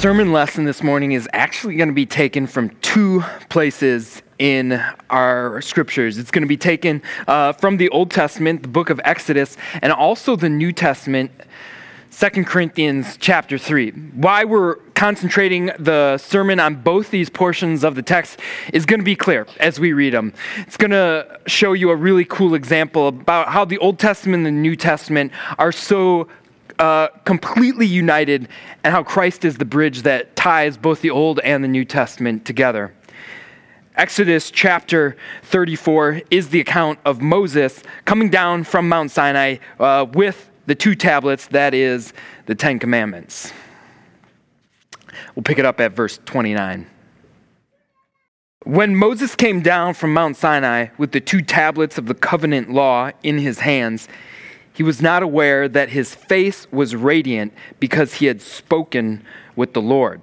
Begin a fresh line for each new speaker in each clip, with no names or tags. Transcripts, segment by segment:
Sermon lesson this morning is actually going to be taken from two places in our scriptures. It's going to be taken uh, from the Old Testament, the book of Exodus, and also the New Testament, 2 Corinthians chapter 3. Why we're concentrating the sermon on both these portions of the text is going to be clear as we read them. It's going to show you a really cool example about how the Old Testament and the New Testament are so uh, completely united and how Christ is the bridge that ties both the Old and the New Testament together. Exodus chapter 34 is the account of Moses coming down from Mount Sinai uh, with the two tablets, that is, the Ten Commandments. We'll pick it up at verse 29. When Moses came down from Mount Sinai with the two tablets of the covenant law in his hands, he was not aware that his face was radiant because he had spoken with the Lord.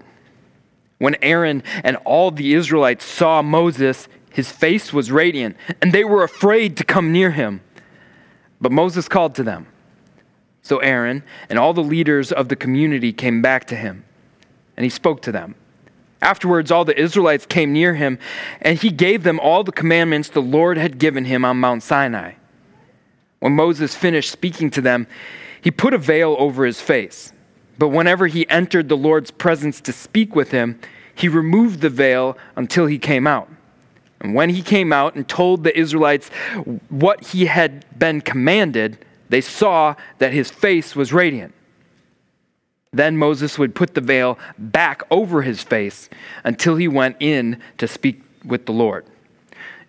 When Aaron and all the Israelites saw Moses, his face was radiant, and they were afraid to come near him. But Moses called to them. So Aaron and all the leaders of the community came back to him, and he spoke to them. Afterwards, all the Israelites came near him, and he gave them all the commandments the Lord had given him on Mount Sinai. When Moses finished speaking to them, he put a veil over his face. But whenever he entered the Lord's presence to speak with him, he removed the veil until he came out. And when he came out and told the Israelites what he had been commanded, they saw that his face was radiant. Then Moses would put the veil back over his face until he went in to speak with the Lord.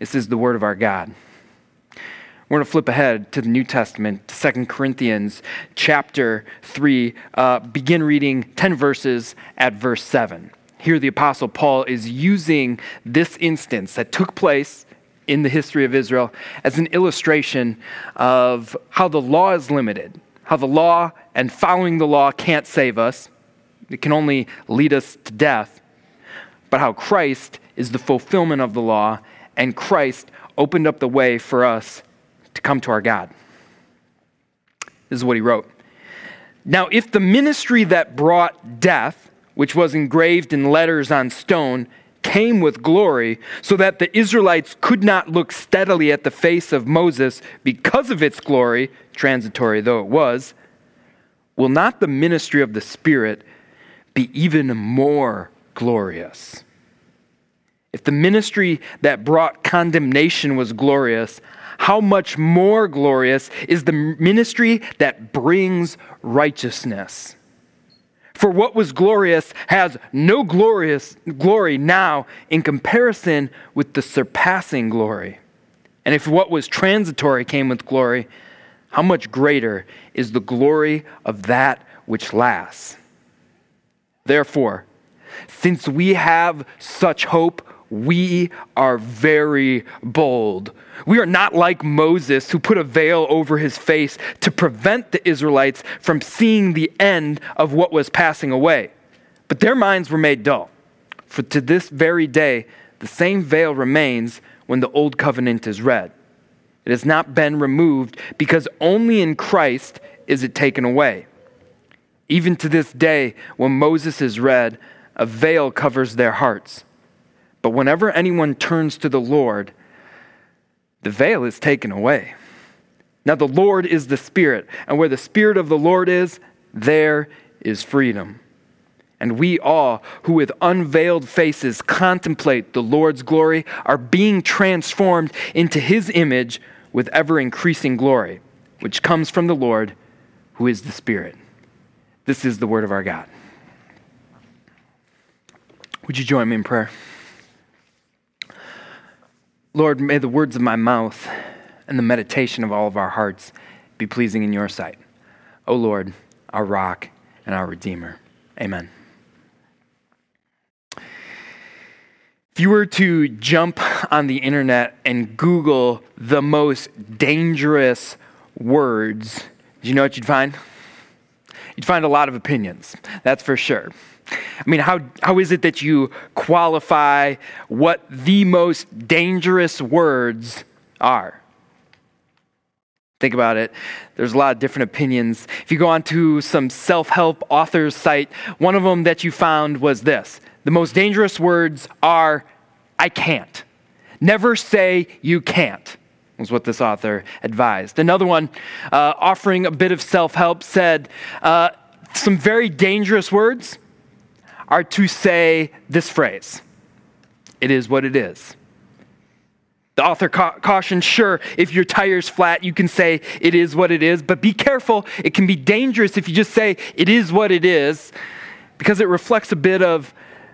This is the word of our God. We're going to flip ahead to the New Testament, to 2 Corinthians chapter 3, uh, begin reading 10 verses at verse 7. Here, the Apostle Paul is using this instance that took place in the history of Israel as an illustration of how the law is limited, how the law and following the law can't save us, it can only lead us to death, but how Christ is the fulfillment of the law, and Christ opened up the way for us come to our God. This is what he wrote. Now, if the ministry that brought death, which was engraved in letters on stone, came with glory, so that the Israelites could not look steadily at the face of Moses because of its glory, transitory though it was, will not the ministry of the Spirit be even more glorious? If the ministry that brought condemnation was glorious, how much more glorious is the ministry that brings righteousness? For what was glorious has no glorious glory now in comparison with the surpassing glory. And if what was transitory came with glory, how much greater is the glory of that which lasts? Therefore, since we have such hope, we are very bold. We are not like Moses, who put a veil over his face to prevent the Israelites from seeing the end of what was passing away. But their minds were made dull. For to this very day, the same veil remains when the old covenant is read. It has not been removed because only in Christ is it taken away. Even to this day, when Moses is read, a veil covers their hearts. But whenever anyone turns to the Lord, the veil is taken away. Now, the Lord is the Spirit, and where the Spirit of the Lord is, there is freedom. And we all, who with unveiled faces contemplate the Lord's glory, are being transformed into his image with ever increasing glory, which comes from the Lord, who is the Spirit. This is the word of our God. Would you join me in prayer? Lord, may the words of my mouth and the meditation of all of our hearts be pleasing in your sight. O oh Lord, our rock and our redeemer. Amen. If you were to jump on the internet and Google the most dangerous words, do you know what you'd find? You'd find a lot of opinions, that's for sure. I mean, how, how is it that you qualify what the most dangerous words are? Think about it. There's a lot of different opinions. If you go on to some self help authors' site, one of them that you found was this The most dangerous words are, I can't. Never say you can't, was what this author advised. Another one, uh, offering a bit of self help, said, uh, Some very dangerous words are to say this phrase It is what it is. The author ca- cautions sure, if your tire's flat, you can say it is what it is, but be careful. It can be dangerous if you just say it is what it is, because it reflects a bit of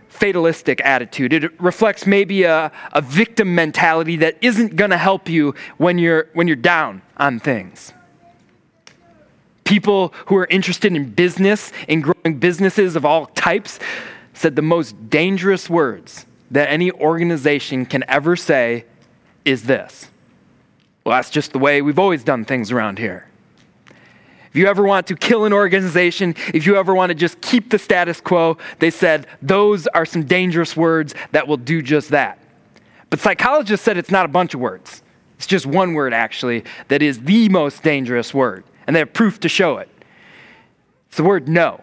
fatalistic attitude. It reflects maybe a, a victim mentality that isn't going to help you when you're, when you're down on things. People who are interested in business and growing businesses of all types said the most dangerous words that any organization can ever say is this. Well, that's just the way we've always done things around here. If you ever want to kill an organization, if you ever want to just keep the status quo, they said those are some dangerous words that will do just that. But psychologists said it's not a bunch of words. It's just one word, actually, that is the most dangerous word. And they have proof to show it. It's the word no.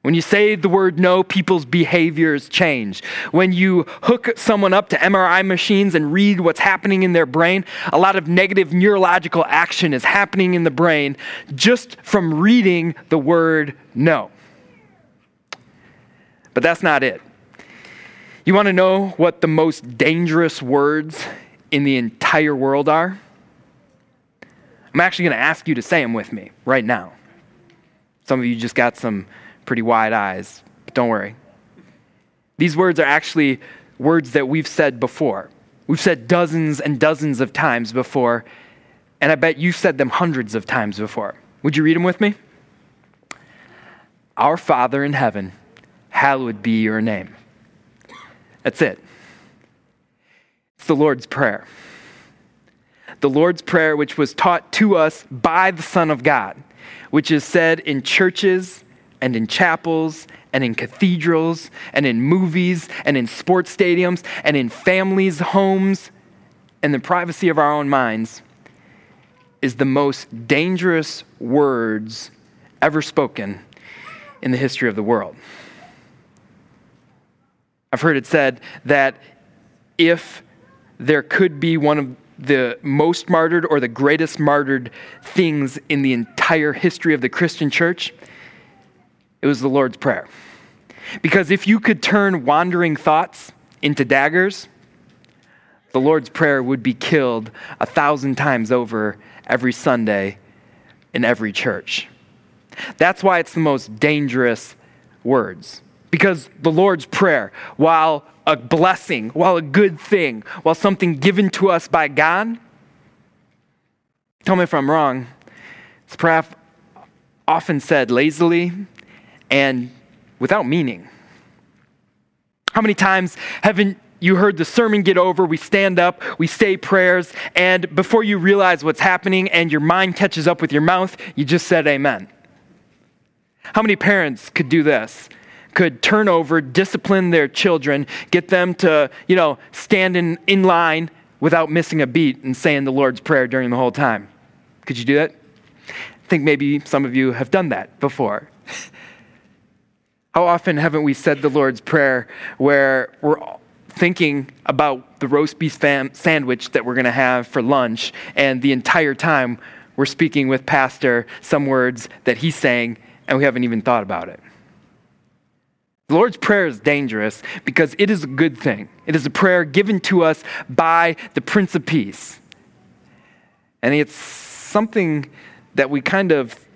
When you say the word no, people's behaviors change. When you hook someone up to MRI machines and read what's happening in their brain, a lot of negative neurological action is happening in the brain just from reading the word no. But that's not it. You want to know what the most dangerous words in the entire world are? I'm actually going to ask you to say them with me right now. Some of you just got some pretty wide eyes, but don't worry. These words are actually words that we've said before. We've said dozens and dozens of times before, and I bet you've said them hundreds of times before. Would you read them with me? Our Father in heaven, hallowed be your name. That's it. It's the Lord's Prayer. The Lord's Prayer, which was taught to us by the Son of God, which is said in churches and in chapels and in cathedrals and in movies and in sports stadiums and in families' homes and the privacy of our own minds is the most dangerous words ever spoken in the history of the world. I've heard it said that if there could be one of the most martyred or the greatest martyred things in the entire history of the Christian church, it was the Lord's Prayer. Because if you could turn wandering thoughts into daggers, the Lord's Prayer would be killed a thousand times over every Sunday in every church. That's why it's the most dangerous words. Because the Lord's Prayer, while a blessing, while a good thing, while something given to us by God, tell me if I'm wrong, it's perhaps often said lazily and without meaning. How many times haven't you heard the sermon get over? We stand up, we say prayers, and before you realize what's happening and your mind catches up with your mouth, you just said amen. How many parents could do this? Could turn over, discipline their children, get them to, you know, stand in, in line without missing a beat and saying the Lord's Prayer during the whole time? Could you do that? I think maybe some of you have done that before. How often haven't we said the Lord's Prayer where we're thinking about the roast beef fam- sandwich that we're going to have for lunch, and the entire time we're speaking with Pastor some words that he's saying, and we haven't even thought about it? The Lord's Prayer is dangerous because it is a good thing. It is a prayer given to us by the Prince of Peace. And it's something that we kind of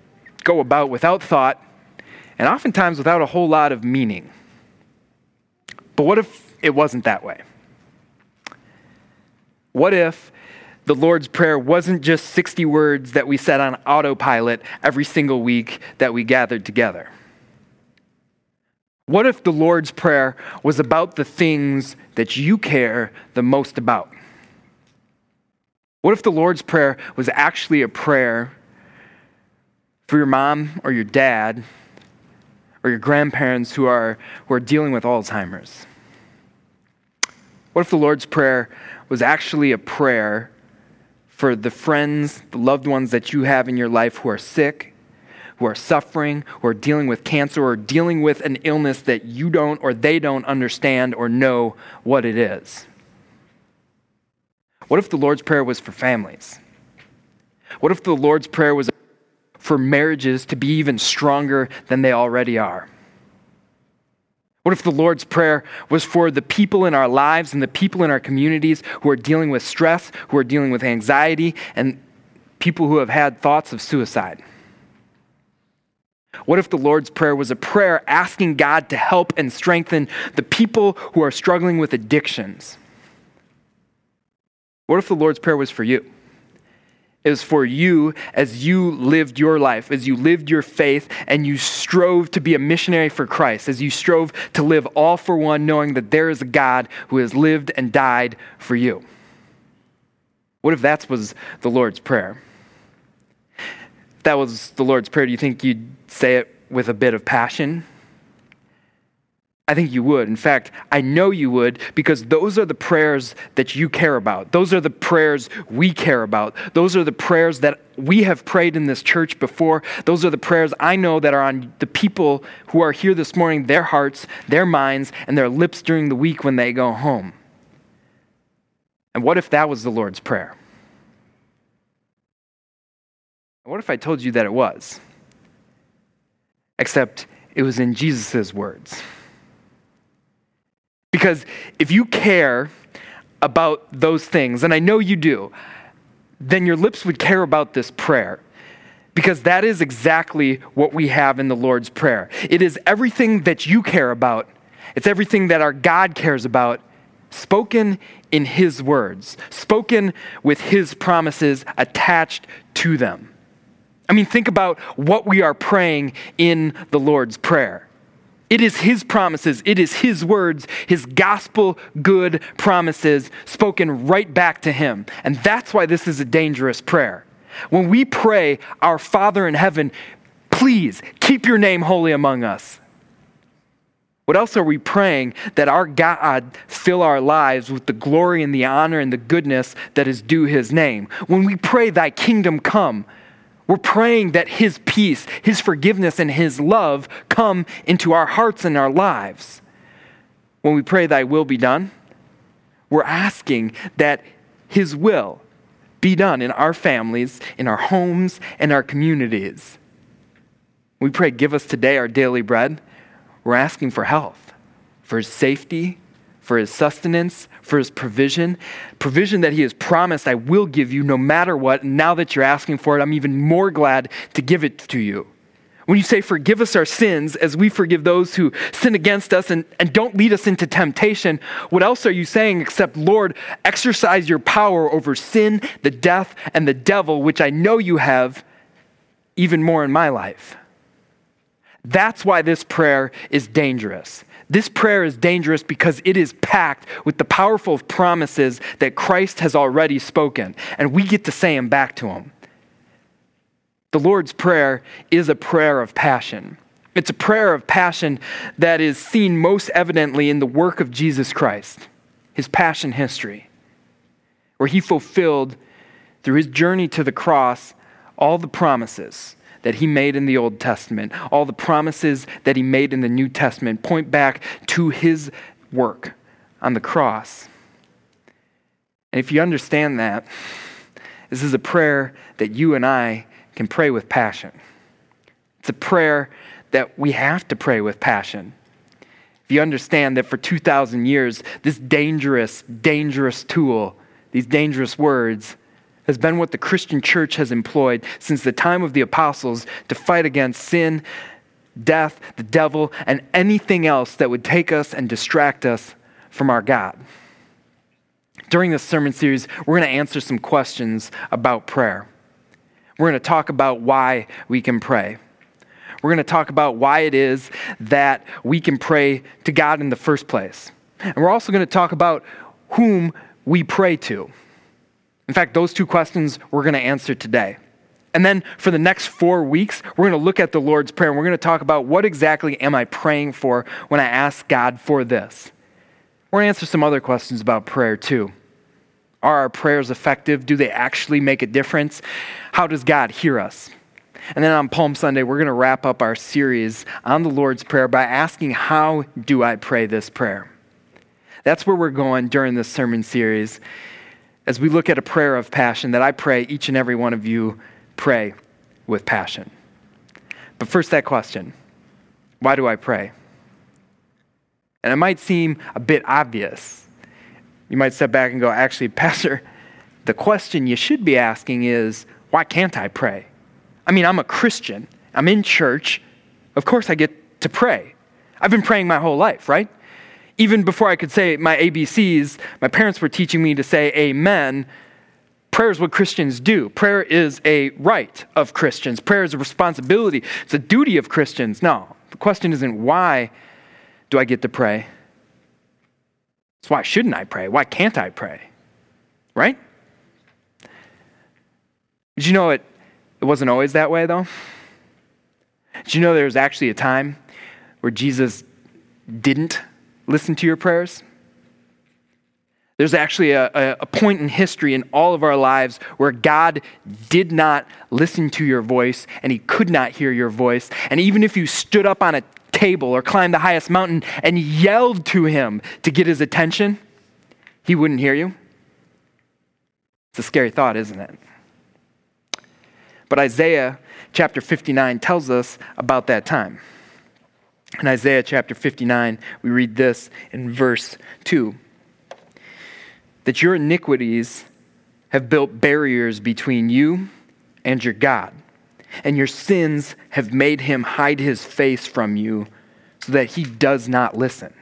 go about without thought and oftentimes without a whole lot of meaning. But what if it wasn't that way? What if the Lord's Prayer wasn't just 60 words that we said on autopilot every single week that we gathered together? What if the Lord's Prayer was about the things that you care the most about? What if the Lord's Prayer was actually a prayer for your mom or your dad or your grandparents who are, who are dealing with Alzheimer's? What if the Lord's Prayer was actually a prayer for the friends, the loved ones that you have in your life who are sick, who are suffering, who are dealing with cancer, or dealing with an illness that you don't or they don't understand or know what it is? What if the Lord's Prayer was for families? What if the Lord's Prayer was for marriages to be even stronger than they already are? What if the Lord's Prayer was for the people in our lives and the people in our communities who are dealing with stress, who are dealing with anxiety, and people who have had thoughts of suicide? What if the Lord's Prayer was a prayer asking God to help and strengthen the people who are struggling with addictions? What if the Lord's Prayer was for you? It was for you as you lived your life, as you lived your faith, and you strove to be a missionary for Christ, as you strove to live all for one, knowing that there is a God who has lived and died for you. What if that was the Lord's Prayer? If that was the Lord's Prayer, do you think you'd say it with a bit of passion? I think you would. In fact, I know you would because those are the prayers that you care about. Those are the prayers we care about. Those are the prayers that we have prayed in this church before. Those are the prayers I know that are on the people who are here this morning, their hearts, their minds, and their lips during the week when they go home. And what if that was the Lord's Prayer? What if I told you that it was? Except it was in Jesus' words. Because if you care about those things, and I know you do, then your lips would care about this prayer. Because that is exactly what we have in the Lord's Prayer. It is everything that you care about, it's everything that our God cares about, spoken in His words, spoken with His promises attached to them. I mean, think about what we are praying in the Lord's Prayer. It is His promises, it is His words, His gospel good promises spoken right back to Him. And that's why this is a dangerous prayer. When we pray, Our Father in heaven, please keep your name holy among us. What else are we praying that our God fill our lives with the glory and the honor and the goodness that is due His name? When we pray, Thy kingdom come, we're praying that His peace, His forgiveness, and His love come into our hearts and our lives. When we pray, Thy will be done, we're asking that His will be done in our families, in our homes, and our communities. We pray, Give us today our daily bread. We're asking for health, for His safety, for his sustenance, for his provision, provision that he has promised, I will give you no matter what. And now that you're asking for it, I'm even more glad to give it to you. When you say, Forgive us our sins as we forgive those who sin against us and, and don't lead us into temptation, what else are you saying except, Lord, exercise your power over sin, the death, and the devil, which I know you have even more in my life? That's why this prayer is dangerous. This prayer is dangerous because it is packed with the powerful promises that Christ has already spoken, and we get to say them back to him. The Lord's Prayer is a prayer of passion. It's a prayer of passion that is seen most evidently in the work of Jesus Christ, his passion history, where he fulfilled through his journey to the cross all the promises that he made in the Old Testament, all the promises that he made in the New Testament point back to his work on the cross. And if you understand that, this is a prayer that you and I can pray with passion. It's a prayer that we have to pray with passion. If you understand that for 2,000 years, this dangerous, dangerous tool, these dangerous words, has been what the Christian church has employed since the time of the apostles to fight against sin, death, the devil, and anything else that would take us and distract us from our God. During this sermon series, we're going to answer some questions about prayer. We're going to talk about why we can pray. We're going to talk about why it is that we can pray to God in the first place. And we're also going to talk about whom we pray to. In fact, those two questions we're going to answer today. And then for the next four weeks, we're going to look at the Lord's Prayer and we're going to talk about what exactly am I praying for when I ask God for this. We're going to answer some other questions about prayer too. Are our prayers effective? Do they actually make a difference? How does God hear us? And then on Palm Sunday, we're going to wrap up our series on the Lord's Prayer by asking, How do I pray this prayer? That's where we're going during this sermon series as we look at a prayer of passion that I pray each and every one of you pray with passion. But first, that question why do I pray? And it might seem a bit obvious. You might step back and go, actually, Pastor, the question you should be asking is, why can't I pray? I mean, I'm a Christian, I'm in church. Of course, I get to pray. I've been praying my whole life, right? Even before I could say my ABCs, my parents were teaching me to say amen. Prayer is what Christians do. Prayer is a right of Christians. Prayer is a responsibility. It's a duty of Christians. No, the question isn't why do I get to pray? It's why shouldn't I pray? Why can't I pray? Right? Did you know it, it wasn't always that way, though? Did you know there was actually a time where Jesus didn't listen to your prayers? There's actually a, a, point in history in all of our lives where God did not listen to your voice and he could not hear your voice. And even if you stood up on a table or climbed the highest mountain and yelled to him to get his attention, he wouldn't hear you. It's a scary thought, isn't it? But Isaiah chapter 59 tells us about that time. In Isaiah chapter 59, we read this in verse 2 that your iniquities have built barriers between you and your God, and your sins have made him hide his face from you so that he does not listen.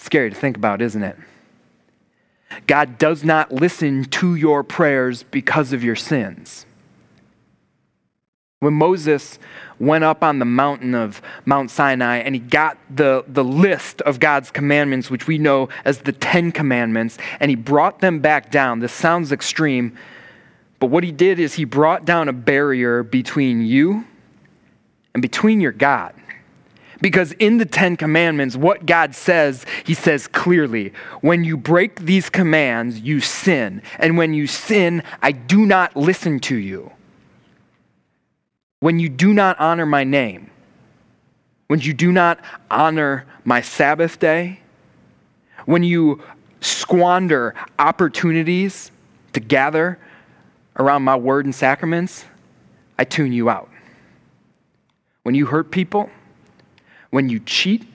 Scary to think about, isn't it? God does not listen to your prayers because of your sins. When Moses went up on the mountain of Mount Sinai and he got the, the list of God's commandments, which we know as the Ten Commandments, and he brought them back down. This sounds extreme, but what he did is he brought down a barrier between you and between your God. Because in the Ten Commandments, what God says, He says clearly when you break these commands, you sin. And when you sin, I do not listen to you when you do not honor my name, when you do not honor my Sabbath day, when you squander opportunities to gather around my word and sacraments, I tune you out. When you hurt people, when you cheat,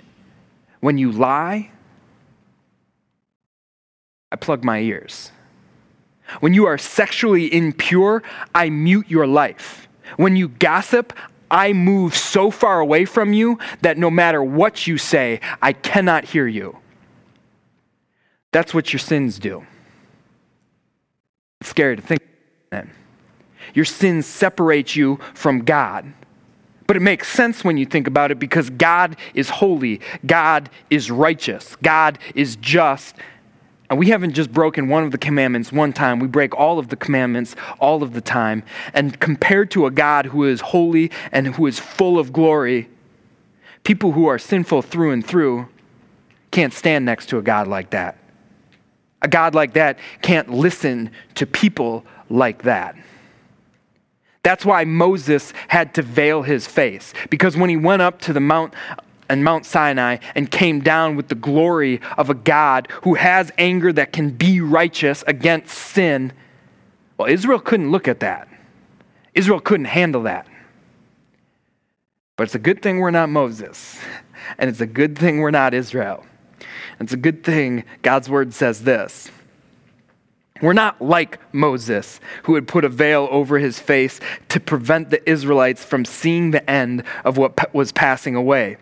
when you lie, I plug my ears. When you are sexually impure, I mute your life. When you gossip, I move so far away from you that no matter what you say, I cannot hear you. That's what your sins do. It's scary to think that. Your sins separate you from God. But it makes sense when you think about it because God is holy, God is righteous, God is just, and we haven't just broken one of the commandments one time, we break all of the commandments all of the time. And compared to a God who is holy and who is full of glory, people who are sinful through and through can't stand next to a God like that. A God like that can't listen to people like that. That's why Moses had to veil his face, because when he went up to the Mount and Mount Sinai and came down with the glory of a God who has anger that can be righteous against sin. Well, Israel couldn't look at that. Israel couldn't handle that. But it's a good thing we're not Moses, and it's a good thing we're not Israel. It's a good thing God's word says this. We're not like Moses, who had put a veil over his face to prevent the Israelites from seeing the end of what was passing away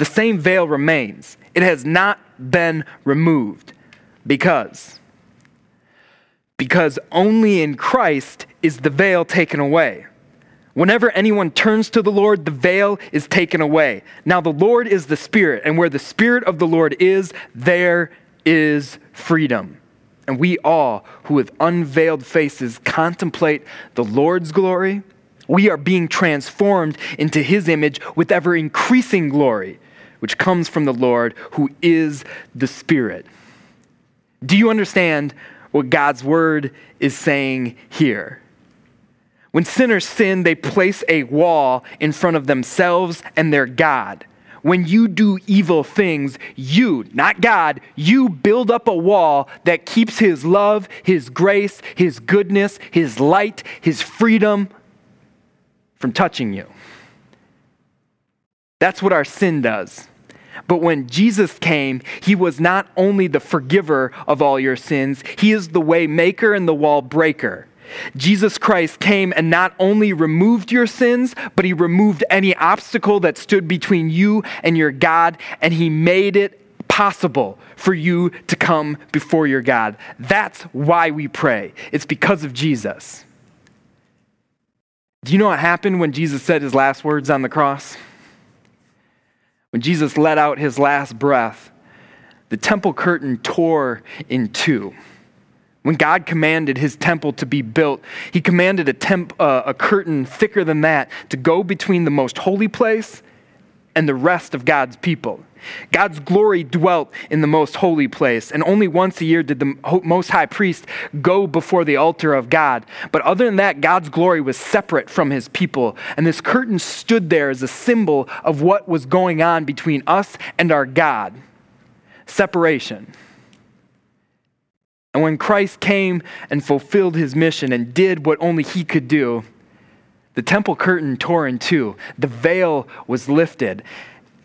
the same veil remains. It has not been removed because because only in Christ is the veil taken away. Whenever anyone turns to the Lord, the veil is taken away. Now, the Lord is the Spirit, and where the Spirit of the Lord is, there is freedom. And we all, who with unveiled faces contemplate the Lord's glory, we are being transformed into his image with ever increasing glory which comes from the Lord, who is the Spirit. Do you understand what God's word is saying here? When sinners sin, they place a wall in front of themselves and their God. When you do evil things, you, not God, you build up a wall that keeps His love, His grace, His goodness, His light, His freedom from touching you. That's what our sin does. But when Jesus came, he was not only the forgiver of all your sins, he is the way maker and the wall breaker. Jesus Christ came and not only removed your sins, but he removed any obstacle that stood between you and your God, and he made it possible for you to come before your God. That's why we pray. It's because of Jesus. Do you know what happened when Jesus said his last words on the cross? When Jesus let out his last breath, the temple curtain tore in two. When God commanded his temple to be built, he commanded a, temp, uh, a curtain thicker than that to go between the most holy place and the rest of God's people. God's glory dwelt in the most holy place, and only once a year did the most high priest go before the altar of God. But other than that, God's glory was separate from his people, and this curtain stood there as a symbol of what was going on between us and our God separation. And when Christ came and fulfilled his mission and did what only he could do, the temple curtain tore in two. The veil was lifted.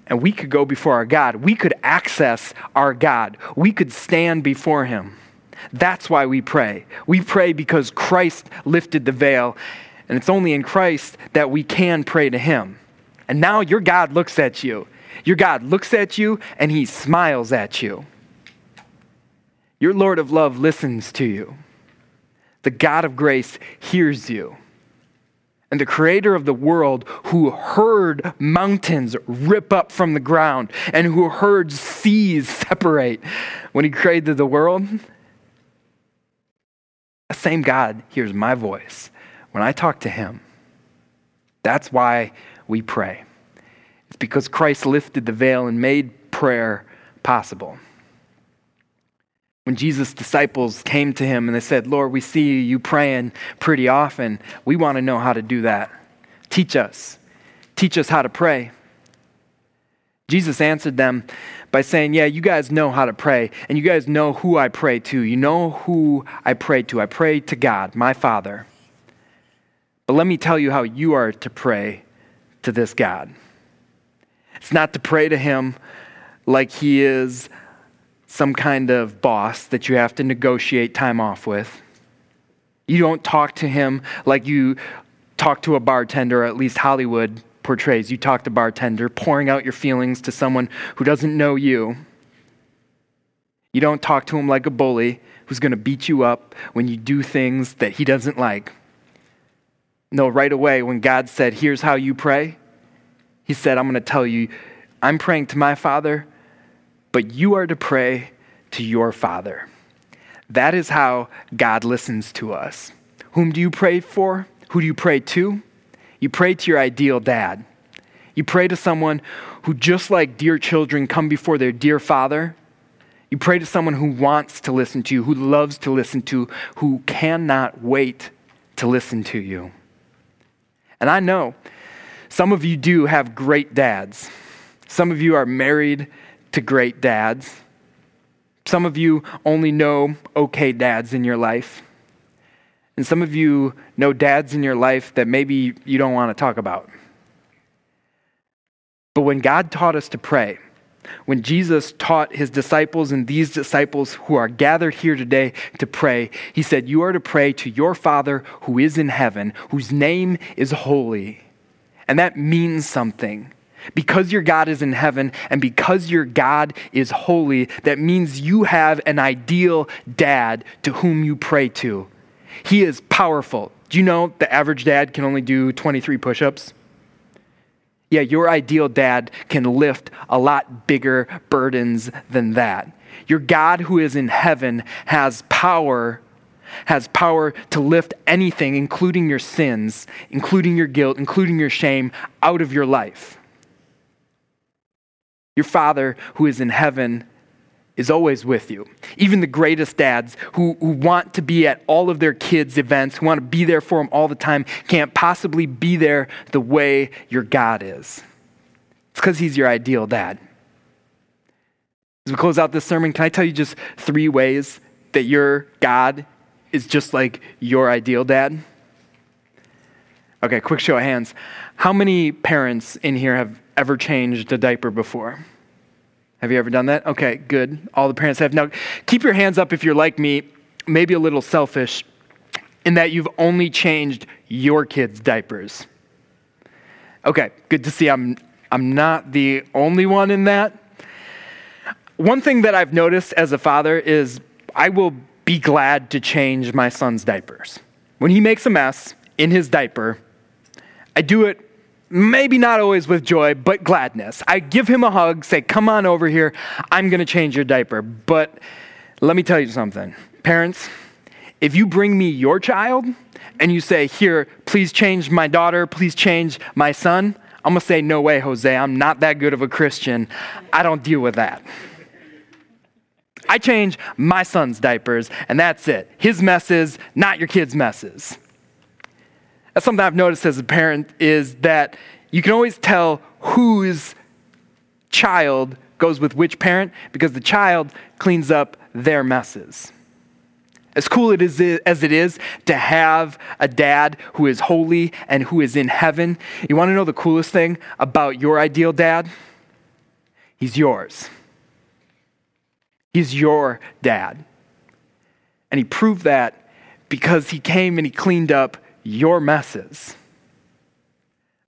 And we could go before our God. We could access our God. We could stand before him. That's why we pray. We pray because Christ lifted the veil. And it's only in Christ that we can pray to him. And now your God looks at you. Your God looks at you and he smiles at you. Your Lord of love listens to you. The God of grace hears you. And the creator of the world, who heard mountains rip up from the ground and who heard seas separate when he created the world, the same God hears my voice when I talk to him. That's why we pray. It's because Christ lifted the veil and made prayer possible. When Jesus' disciples came to him and they said, Lord, we see you praying pretty often. We want to know how to do that. Teach us. Teach us how to pray. Jesus answered them by saying, Yeah, you guys know how to pray, and you guys know who I pray to. You know who I pray to. I pray to God, my Father. But let me tell you how you are to pray to this God. It's not to pray to Him like He is some kind of boss that you have to negotiate time off with. You don't talk to him like you talk to a bartender, or at least Hollywood portrays. You talk to a bartender, pouring out your feelings to someone who doesn't know you. You don't talk to him like a bully who's going to beat you up when you do things that he doesn't like. No, right away, when God said, Here's how you pray, he said, I'm going to tell you, I'm praying to my Father but you are to pray to your Father. That is how God listens to us. Whom do you pray for? Who do you pray to? You pray to your ideal dad. You pray to someone who, just like dear children, come before their dear father. You pray to someone who wants to listen to you, who loves to listen to, who cannot wait to listen to you. And I know some of you do have great dads. Some of you are married to great dads. Some of you only know okay dads in your life. And some of you know dads in your life that maybe you don't want to talk about. But when God taught us to pray, when Jesus taught his disciples and these disciples who are gathered here today to pray, he said, You are to pray to your Father who is in heaven, whose name is holy. And that means something. Because your God is in heaven and because your God is holy, that means you have an ideal dad to whom you pray to. He is powerful. Do you know the average dad can only do 23 push ups? Yeah, your ideal dad can lift a lot bigger burdens than that. Your God who is in heaven has power has power to lift anything including your sins, including your guilt, including your shame out of your life. Your Father who is in heaven is always with you. Even the greatest dads who, who want to be at all of their kids' events, who want to be there for them all the time, can't possibly be there the way your God is. It's because He's your ideal dad. As we close out this sermon, can I tell you just three ways that your God is just like your ideal dad? Okay, quick show of hands. How many parents in here have ever changed a diaper before? Have you ever done that? Okay, good. All the parents have. Now, keep your hands up if you're like me, maybe a little selfish, in that you've only changed your kids' diapers. Okay, good to see I'm, I'm not the only one in that. One thing that I've noticed as a father is I will be glad to change my son's diapers. When he makes a mess in his diaper, I do it maybe not always with joy, but gladness. I give him a hug, say, Come on over here, I'm going to change your diaper. But let me tell you something. Parents, if you bring me your child and you say, Here, please change my daughter, please change my son, I'm going to say, No way, Jose, I'm not that good of a Christian. I don't deal with that. I change my son's diapers, and that's it. His messes, not your kid's messes. That's something I've noticed as a parent is that you can always tell whose child goes with which parent because the child cleans up their messes. As cool it is, as it is to have a dad who is holy and who is in heaven, you want to know the coolest thing about your ideal dad? He's yours. He's your dad. And he proved that because he came and he cleaned up your messes.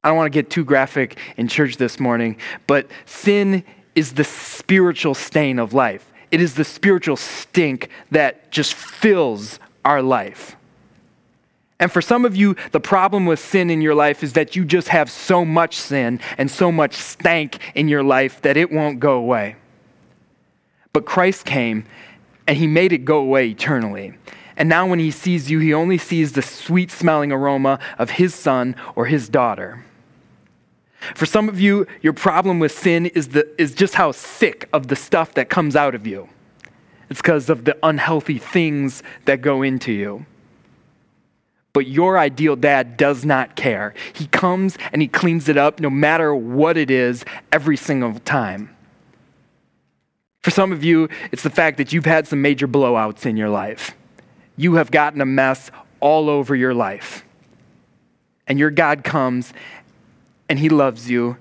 I don't want to get too graphic in church this morning, but sin is the spiritual stain of life. It is the spiritual stink that just fills our life. And for some of you, the problem with sin in your life is that you just have so much sin and so much stank in your life that it won't go away. But Christ came and he made it go away eternally. And now, when he sees you, he only sees the sweet smelling aroma of his son or his daughter. For some of you, your problem with sin is, the, is just how sick of the stuff that comes out of you. It's because of the unhealthy things that go into you. But your ideal dad does not care. He comes and he cleans it up no matter what it is every single time. For some of you, it's the fact that you've had some major blowouts in your life you have gotten a mess all over your life. And your God comes and He loves you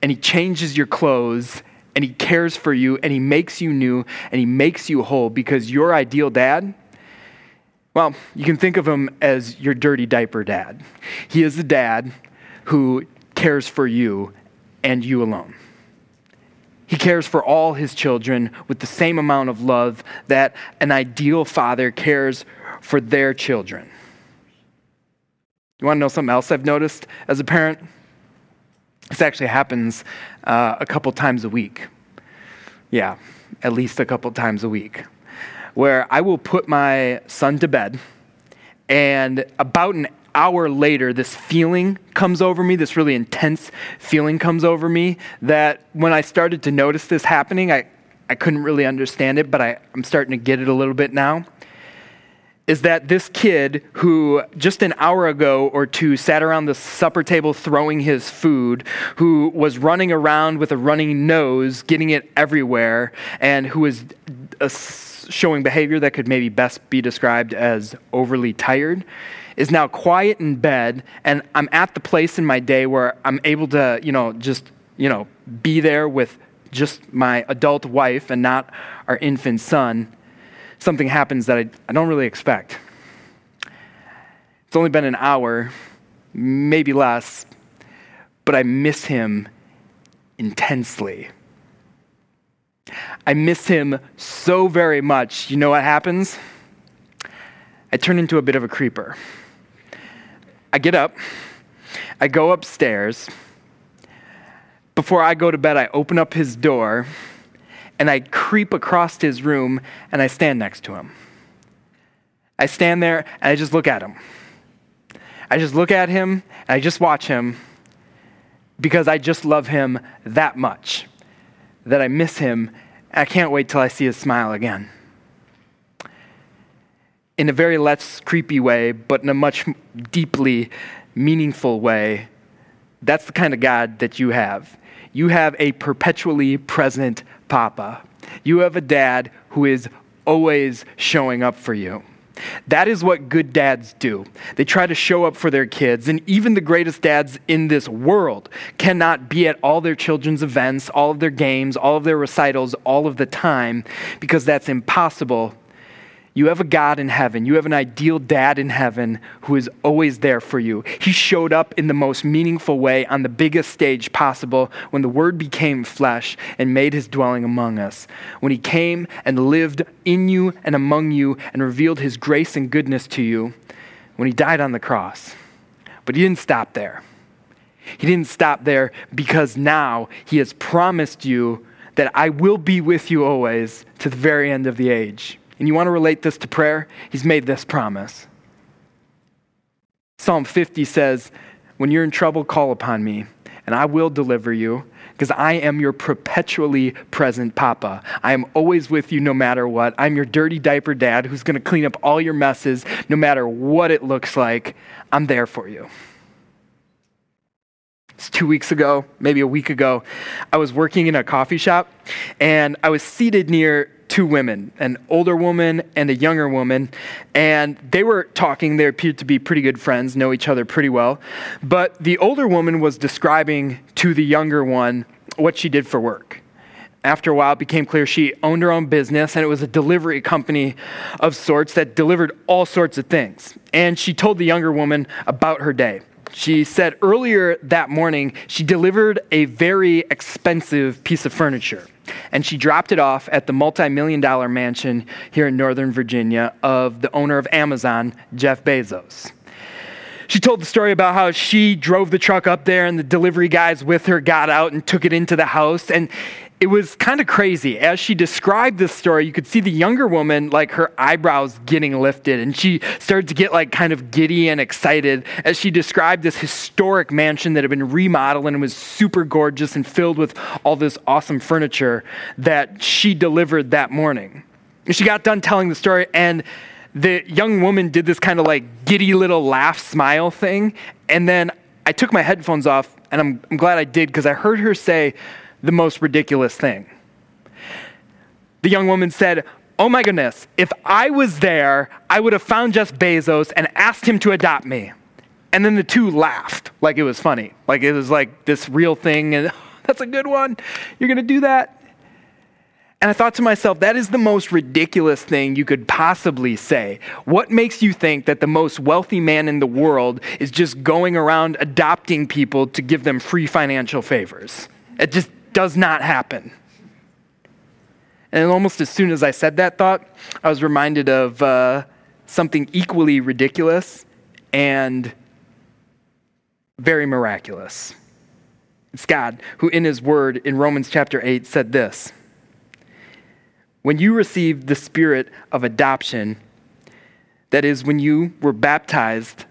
and He changes your clothes and He cares for you and He makes you new and He makes you whole because your ideal dad, well, you can think of Him as your dirty diaper dad. He is the dad who cares for you and you alone. He cares for all his children with the same amount of love that an ideal father cares for their children. You want to know something else I've noticed as a parent? This actually happens uh, a couple times a week. Yeah, at least a couple times a week. Where I will put my son to bed, and about an hour later, this feeling comes over me, this really intense feeling comes over me that when I started to notice this happening, I, I couldn't really understand it, but I, I'm starting to get it a little bit now. Is that this kid who just an hour ago or two sat around the supper table throwing his food, who was running around with a running nose, getting it everywhere, and who was showing behavior that could maybe best be described as overly tired, is now quiet in bed, and I'm at the place in my day where I'm able to, you know, just, you know, be there with just my adult wife and not our infant son, something happens that I, I don't really expect. It's only been an hour, maybe less, but I miss him intensely. I miss him so very much. You know what happens? I turn into a bit of a creeper. I get up, I go upstairs. Before I go to bed, I open up his door and I creep across his room and I stand next to him. I stand there and I just look at him. I just look at him and I just watch him because I just love him that much that I miss him I can't wait till I see his smile again. In a very less creepy way, but in a much deeply meaningful way, that's the kind of God that you have. You have a perpetually present Papa. You have a dad who is always showing up for you. That is what good dads do. They try to show up for their kids, and even the greatest dads in this world cannot be at all their children's events, all of their games, all of their recitals, all of the time, because that's impossible you have a God in heaven. You have an ideal dad in heaven who is always there for you. He showed up in the most meaningful way on the biggest stage possible when the Word became flesh and made his dwelling among us. When he came and lived in you and among you and revealed his grace and goodness to you when he died on the cross. But he didn't stop there. He didn't stop there because now he has promised you that I will be with you always to the very end of the age and you want to relate this to prayer, he's made this promise. Psalm 50 says, When you're in trouble, call upon me, and I will deliver you, because I am your perpetually present papa. I am always with you no matter what. I'm your dirty diaper dad who's going to clean up all your messes no matter what it looks like. I'm there for you. It's two weeks ago, maybe a week ago. I was working in a coffee shop and I was seated near two women, an older woman and a younger woman, and they were talking. They appeared to be pretty good friends, know each other pretty well. But the older woman was describing to the younger one what she did for work. After a while, it became clear she owned her own business, and it was a delivery company of sorts that delivered all sorts of things. And she told the younger woman about her day. She said earlier that morning she delivered a very expensive piece of furniture and she dropped it off at the multi million dollar mansion here in Northern Virginia of the owner of Amazon, Jeff Bezos. She told the story about how she drove the truck up there and the delivery guys with her got out and took it into the house. And it was kind of crazy. As she described this story, you could see the younger woman, like her eyebrows getting lifted, and she started to get like kind of giddy and excited as she described this historic mansion that had been remodeled and was super gorgeous and filled with all this awesome furniture that she delivered that morning. She got done telling the story, and the young woman did this kind of like giddy little laugh smile thing. And then I took my headphones off, and I'm, I'm glad I did because I heard her say, the most ridiculous thing. The young woman said, Oh my goodness, if I was there, I would have found Jeff Bezos and asked him to adopt me. And then the two laughed like it was funny, like it was like this real thing, and that's a good one. You're to do that? And I thought to myself, that is the most ridiculous thing you could possibly say. What makes you think that the most wealthy man in the world is just going around adopting people to give them free financial favors? It just does not happen. And almost as soon as I said that thought, I was reminded of uh, something equally ridiculous and very miraculous. It's God who, in His Word in Romans chapter 8, said this When you received the Spirit of adoption, that is, when you were baptized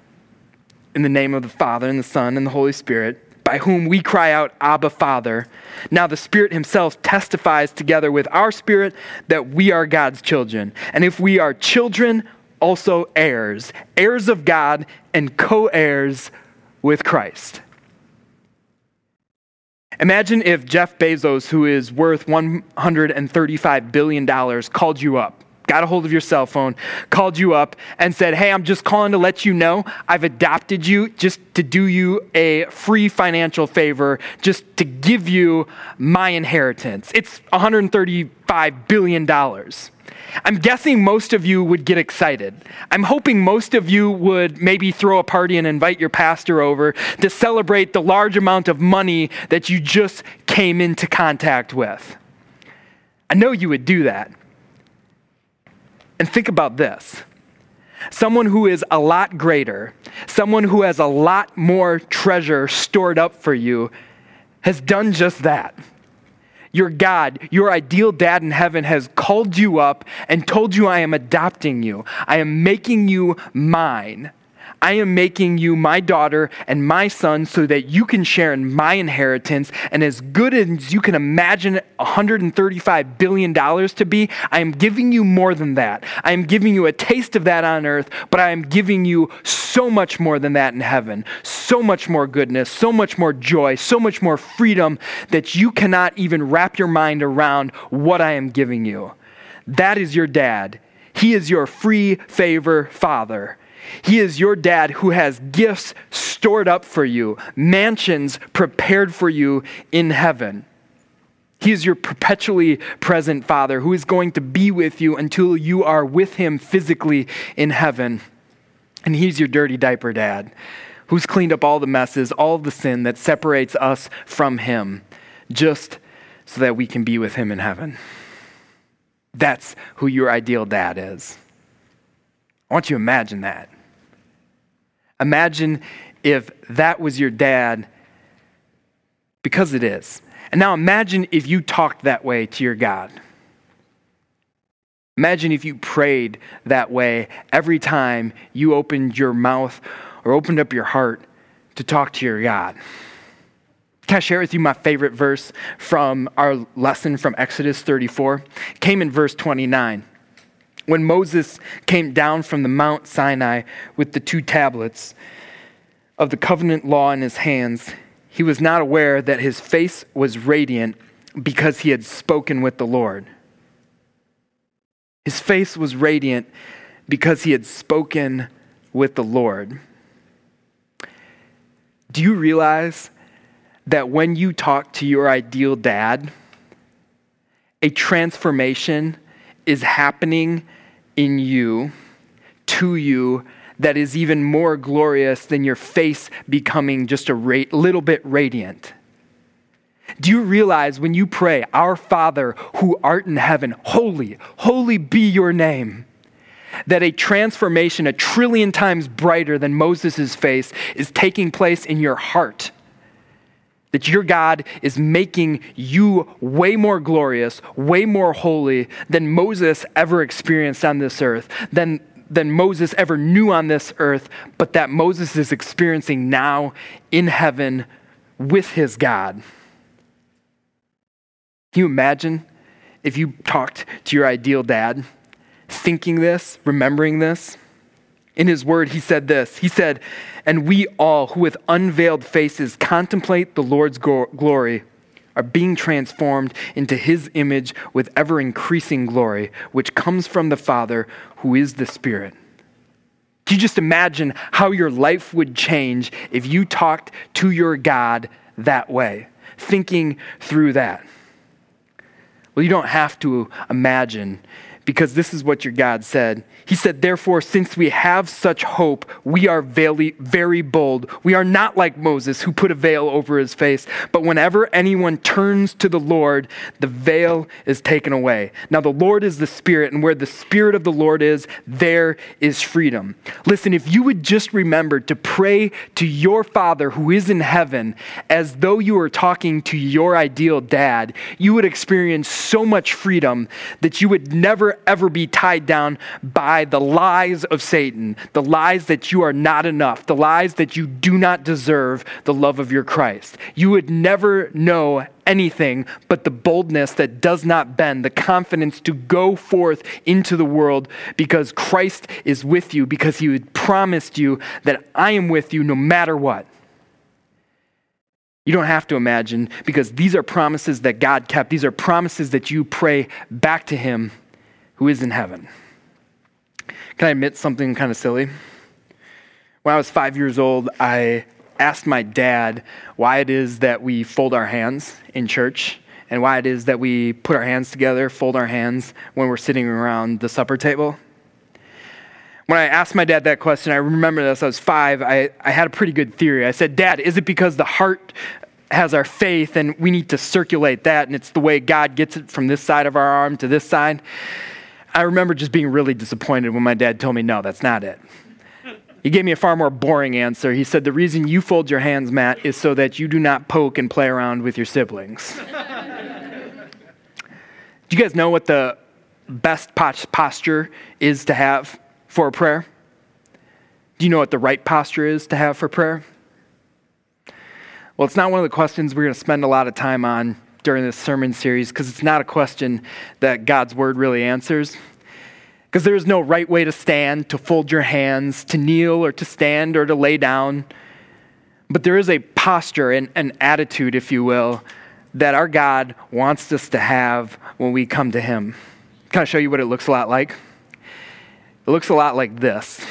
in the name of the Father and the Son and the Holy Spirit, by whom we cry out, Abba, Father. Now the Spirit Himself testifies together with our spirit that we are God's children. And if we are children, also heirs, heirs of God and co heirs with Christ. Imagine if Jeff Bezos, who is worth $135 billion, called you up got a hold of your cell phone, called you up, and said, Hey, I'm just calling to let you know I've adopted you just to do you a free financial favor, just to give you my inheritance. It's $135 billion. I'm guessing most of you would get excited. I'm hoping most of you would maybe throw a party and invite your pastor over to celebrate the large amount of money that you just came into contact with. I know you would do that. And think about this someone who is a lot greater, someone who has a lot more treasure stored up for you, has done just that. Your God, your ideal dad in heaven, has called you up and told you, I am adopting you. I am making you mine. I am making you my daughter and my son so that you can share in my inheritance. And as good as you can imagine $135 billion to be, I am giving you more than that. I am giving you a taste of that on earth, but I am giving you so much more than that in heaven. So much more goodness, so much more joy, so much more freedom that you cannot even wrap your mind around what I am giving you. That is your dad. He is your free favor father. He is your dad who has gifts stored up for you, mansions prepared for you in heaven. He is your perpetually present father who is going to be with you until you are with him physically in heaven. And he's your dirty diaper dad who's cleaned up all the messes, all the sin that separates us from him, just so that we can be with him in heaven. That's who your ideal dad is. I want you to imagine that. Imagine if that was your dad, because it is. And now imagine if you talked that way to your God. Imagine if you prayed that way every time you opened your mouth or opened up your heart to talk to your God. Can I share with you my favorite verse from our lesson from Exodus 34? It came in verse 29. When Moses came down from the Mount Sinai with the two tablets of the covenant law in his hands, he was not aware that his face was radiant because he had spoken with the Lord. His face was radiant because he had spoken with the Lord. Do you realize that when you talk to your ideal dad, a transformation is happening in you, to you, that is even more glorious than your face becoming just a ra- little bit radiant. Do you realize when you pray, Our Father who art in heaven, holy, holy be your name? That a transformation a trillion times brighter than Moses' face is taking place in your heart that your God is making you way more glorious, way more holy than Moses ever experienced on this earth, than, than Moses ever knew on this earth, but that Moses is experiencing now in heaven with his God. Can you imagine if you talked to your ideal dad, thinking this, remembering this? In his word, he said this He said, And we all who with unveiled faces contemplate the Lord's glory are being transformed into his image with ever increasing glory, which comes from the Father who is the Spirit. Can you just imagine how your life would change if you talked to your God that way, thinking through that? Well, you don't have to imagine because this is what your God said. He said, Therefore, since we have such hope, we are very, very bold. We are not like Moses, who put a veil over his face, but whenever anyone turns to the Lord, the veil is taken away. Now, the Lord is the Spirit, and where the Spirit of the Lord is, there is freedom. Listen, if you would just remember to pray to your Father who is in heaven as though you were talking to your ideal dad, you would experience so much freedom that you would ever be tied down by the lies of Satan, the lies that you are not enough, the lies that you do not deserve the love of your Christ. You would never know anything but the boldness that does not bend, the confidence to go forth into the world because Christ is with you, because he promised you that I am with you no matter what. You don't have to imagine because these are promises that God kept. These are promises that you pray back to Him who is in heaven. Can I admit something kind of silly? When I was five years old, I asked my dad why it is that we fold our hands in church and why it is that we put our hands together, fold our hands when we're sitting around the supper table. When I asked my dad that question, I remember this, I was five, I, I had a pretty good theory. I said, Dad, is it because the heart has our faith and we need to circulate that and it's the way God gets it from this side of our arm to this side? I remember just being really disappointed when my dad told me, no, that's not it. He gave me a far more boring answer. He said, The reason you fold your hands, Matt, is so that you do not poke and play around with your siblings. do you guys know what the best posture is to have for a prayer? Do you know what the right posture is to have for prayer? Well, it's not one of the questions we're going to spend a lot of time on during this sermon series because it's not a question that God's word really answers. Because there is no right way to stand, to fold your hands, to kneel, or to stand, or to lay down. But there is a posture and an attitude, if you will, that our God wants us to have when we come to Him. Can I show you what it looks a lot like? It looks a lot like this.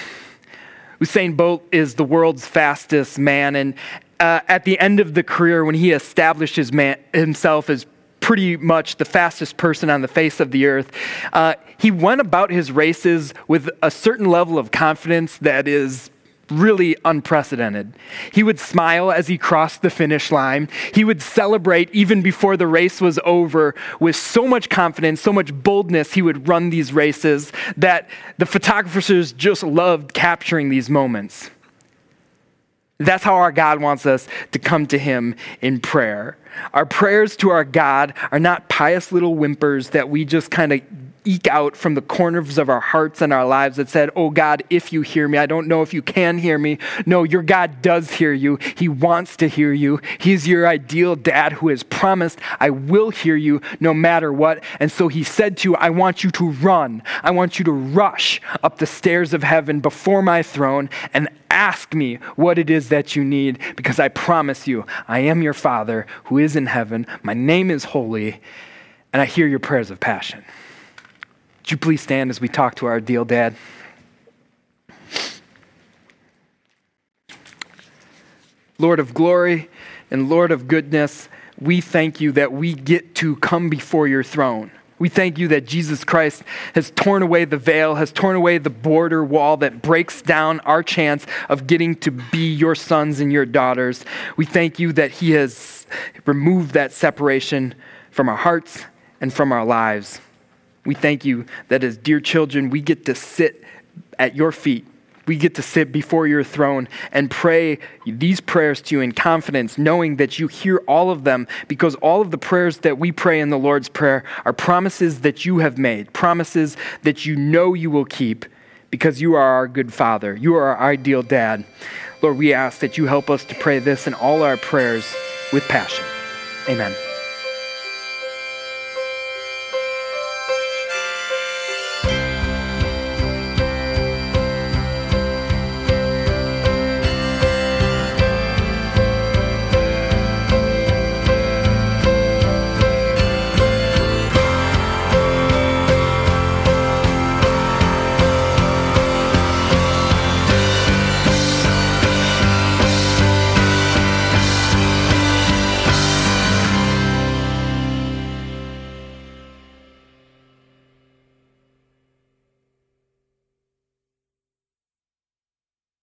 Usain Bolt is the world's fastest man, and uh, at the end of the career, when he established his man, himself as pretty much the fastest person on the face of the earth, uh, he went about his races with a certain level of confidence that is really unprecedented. He would smile as he crossed the finish line. He would celebrate even before the race was over with so much confidence, so much boldness. He would run these races that the photographers just loved capturing these moments. That's how our God wants us to come to Him in prayer. Our prayers to our God are not pious little whimpers that we just kind of eke out from the corners of our hearts and our lives that said, Oh God, if you hear me, I don't know if you can hear me. No, your God does hear you. He wants to hear you. He's your ideal dad who has promised, I will hear you no matter what. And so he said to you, I want you to run. I want you to rush up the stairs of heaven before my throne and ask me what it is that you need because I promise you, I am your Father who is in heaven. My name is holy, and I hear your prayers of passion. Would you please stand as we talk to our deal dad? Lord of glory and Lord of goodness, we thank you that we get to come before your throne. We thank you that Jesus Christ has torn away the veil, has torn away the border wall that breaks down our chance of getting to be your sons and your daughters. We thank you that he has removed that separation from our hearts and from our lives. We thank you that as dear children, we get to sit at your feet. We get to sit before your throne and pray these prayers to you in confidence, knowing that you hear all of them, because all of the prayers that we pray in the Lord's Prayer are promises that you have made, promises that you know you will keep, because you are our good Father. You are our ideal dad. Lord, we ask that you help us to pray this in all our prayers with passion. Amen.